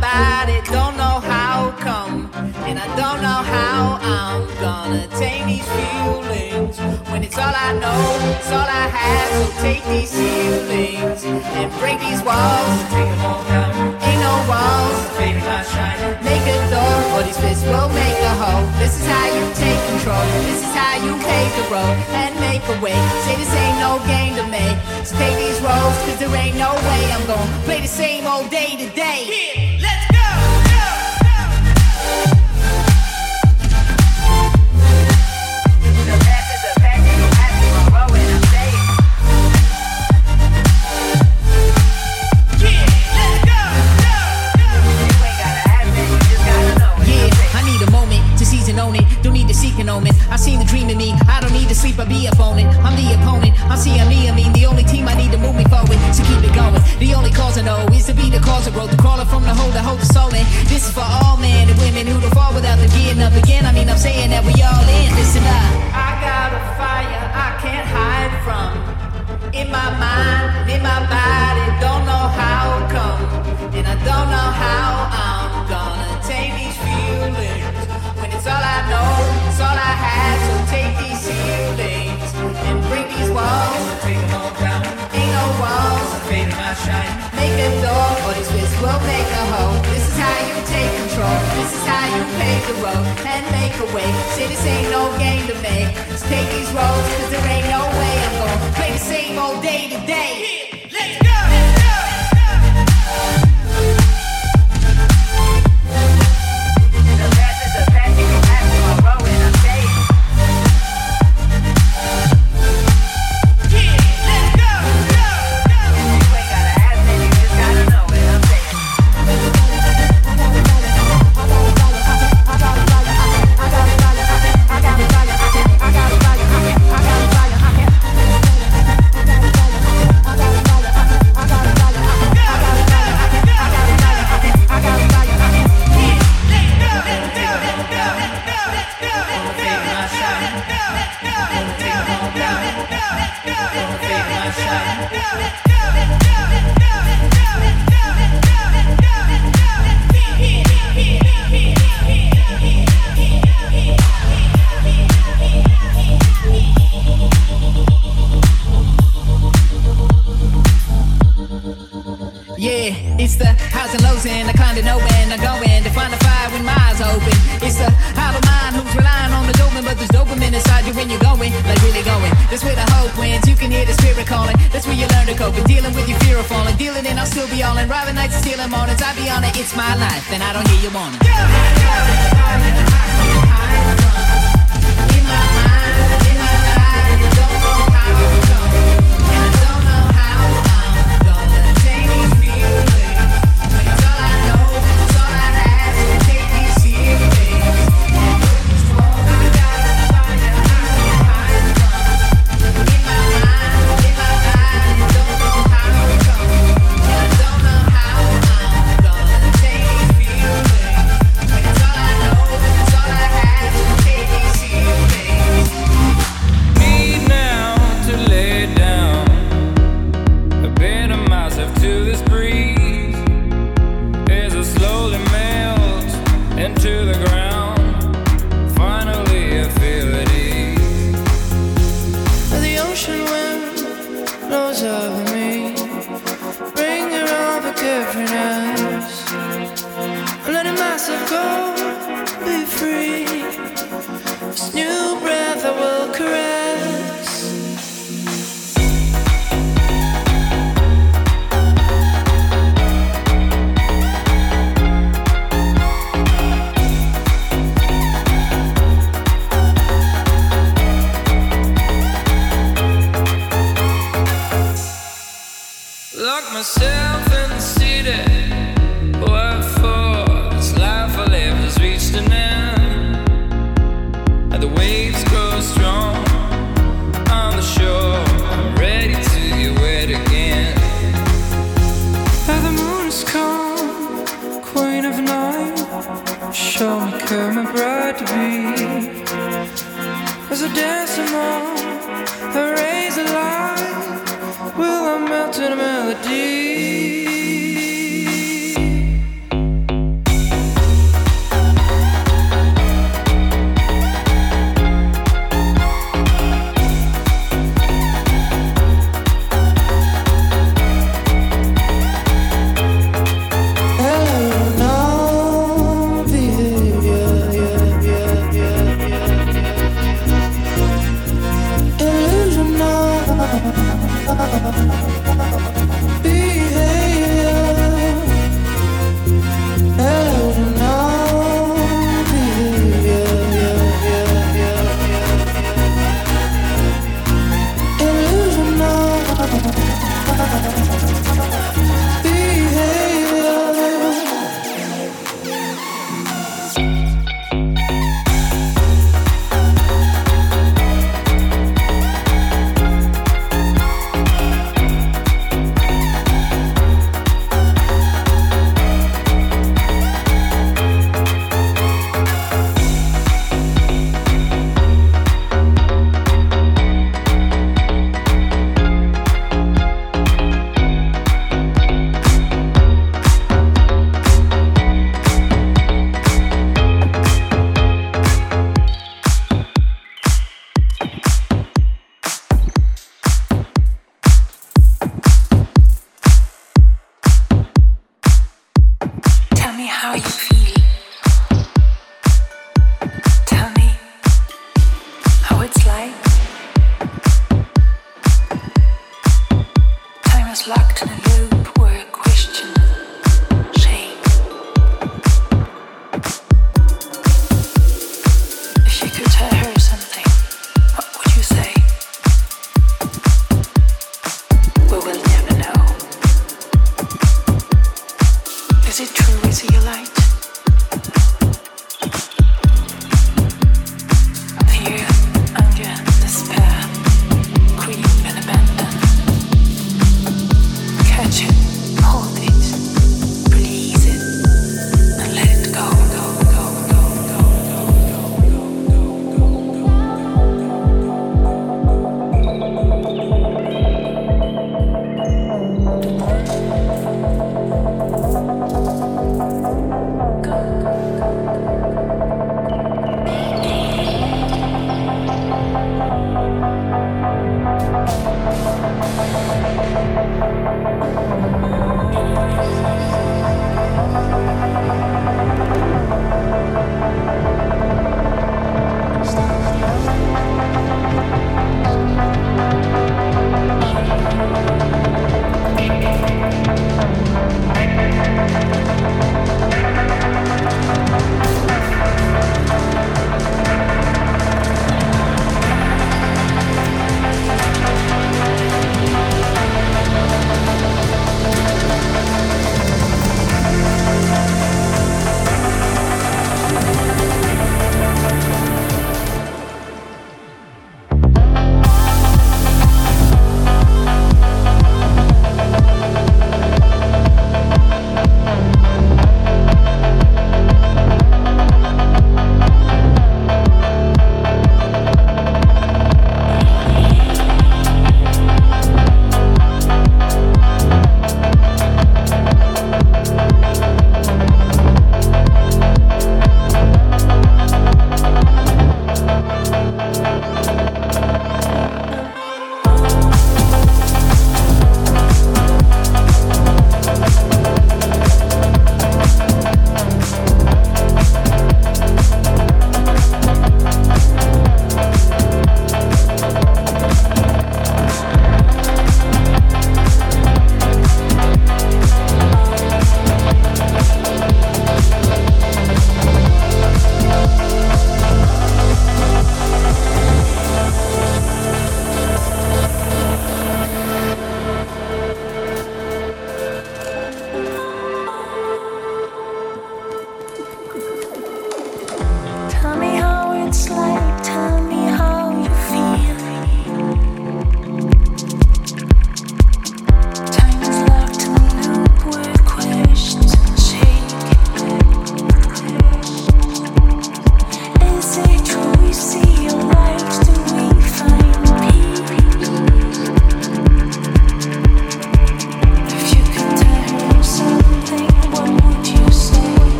body, don't know how come. And I don't know how I'm gonna tame these feelings. When it's all I know, it's all I have. So take these feelings and break these walls. Take them all down. Ain't no walls. Baby, not shining. Make a door for these fists, will make a hole. This is how you take control. This is how you pave the road and make a way. Say this ain't no game to make. So take these roads, cause there ain't no way I'm gonna play the same old day to day. Yeah. sleep, I be up on it. I'm the opponent. I see I'm me, I mean the only team I need to move me forward. to keep it going. The only cause I know is to be the cause of growth. The crawler from the hole, the soul in. This is for all men and women who to fall without the getting up again. I mean, I'm saying that we all in. Listen up. I got a fire I can't hide from. In my mind, in my body, don't know how come. And I don't know how I'm gonna tame these feelings. When it's all I know, it's all I had, so take road and make a way. Say this ain't no game to make. Just take these roads, cause there ain't no way I'm gonna play the same old day to day. Yeah, it's the highs and lows and I kind of know I'm going to find a fire when my eyes open. It's the high of mine who's relying on the dopamine, but there's dopamine inside you when you're going, like really going. That's where the hope wins. You can hear the spirit calling. That's where you learn to cope with dealing with your fear of falling. Dealing and I'll still be all in. Riding nights and stealing mornings. I be on it. It's my life and I don't hear you on. Yeah, yeah, yeah, free.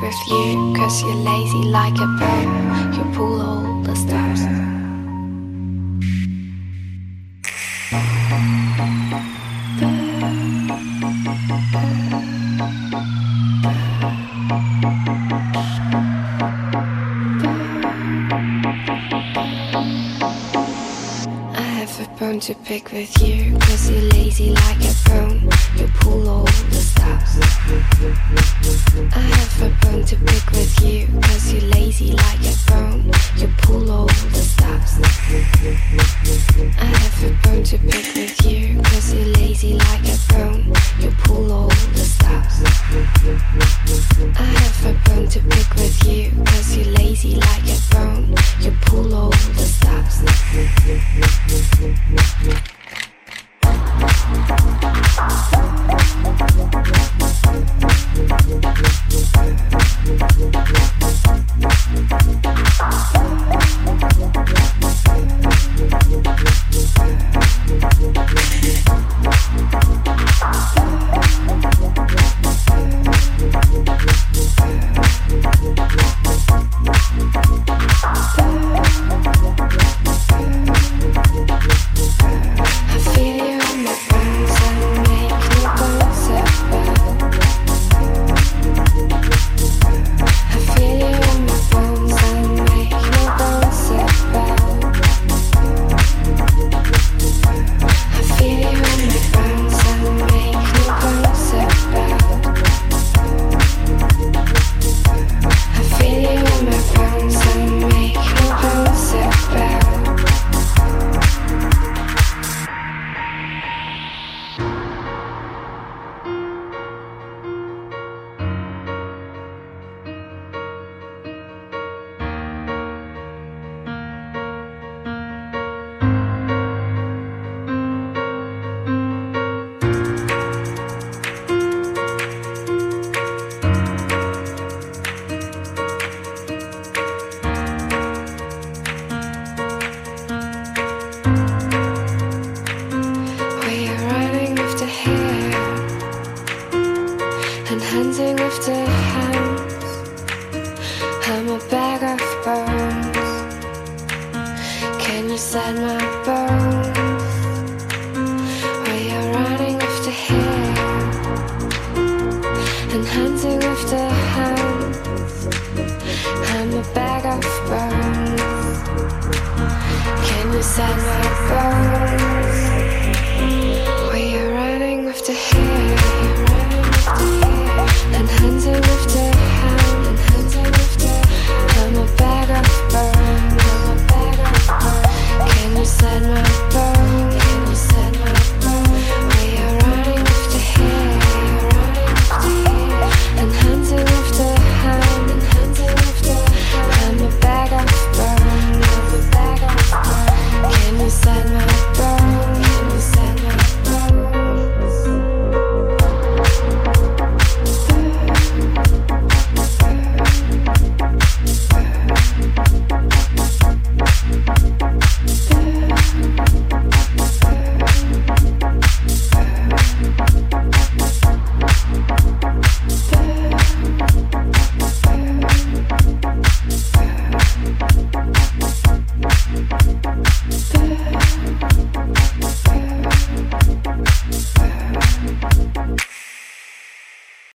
with you, cause you're lazy like a bird, you pull all the stars. I have a bone to pick with you, cause you're lazy like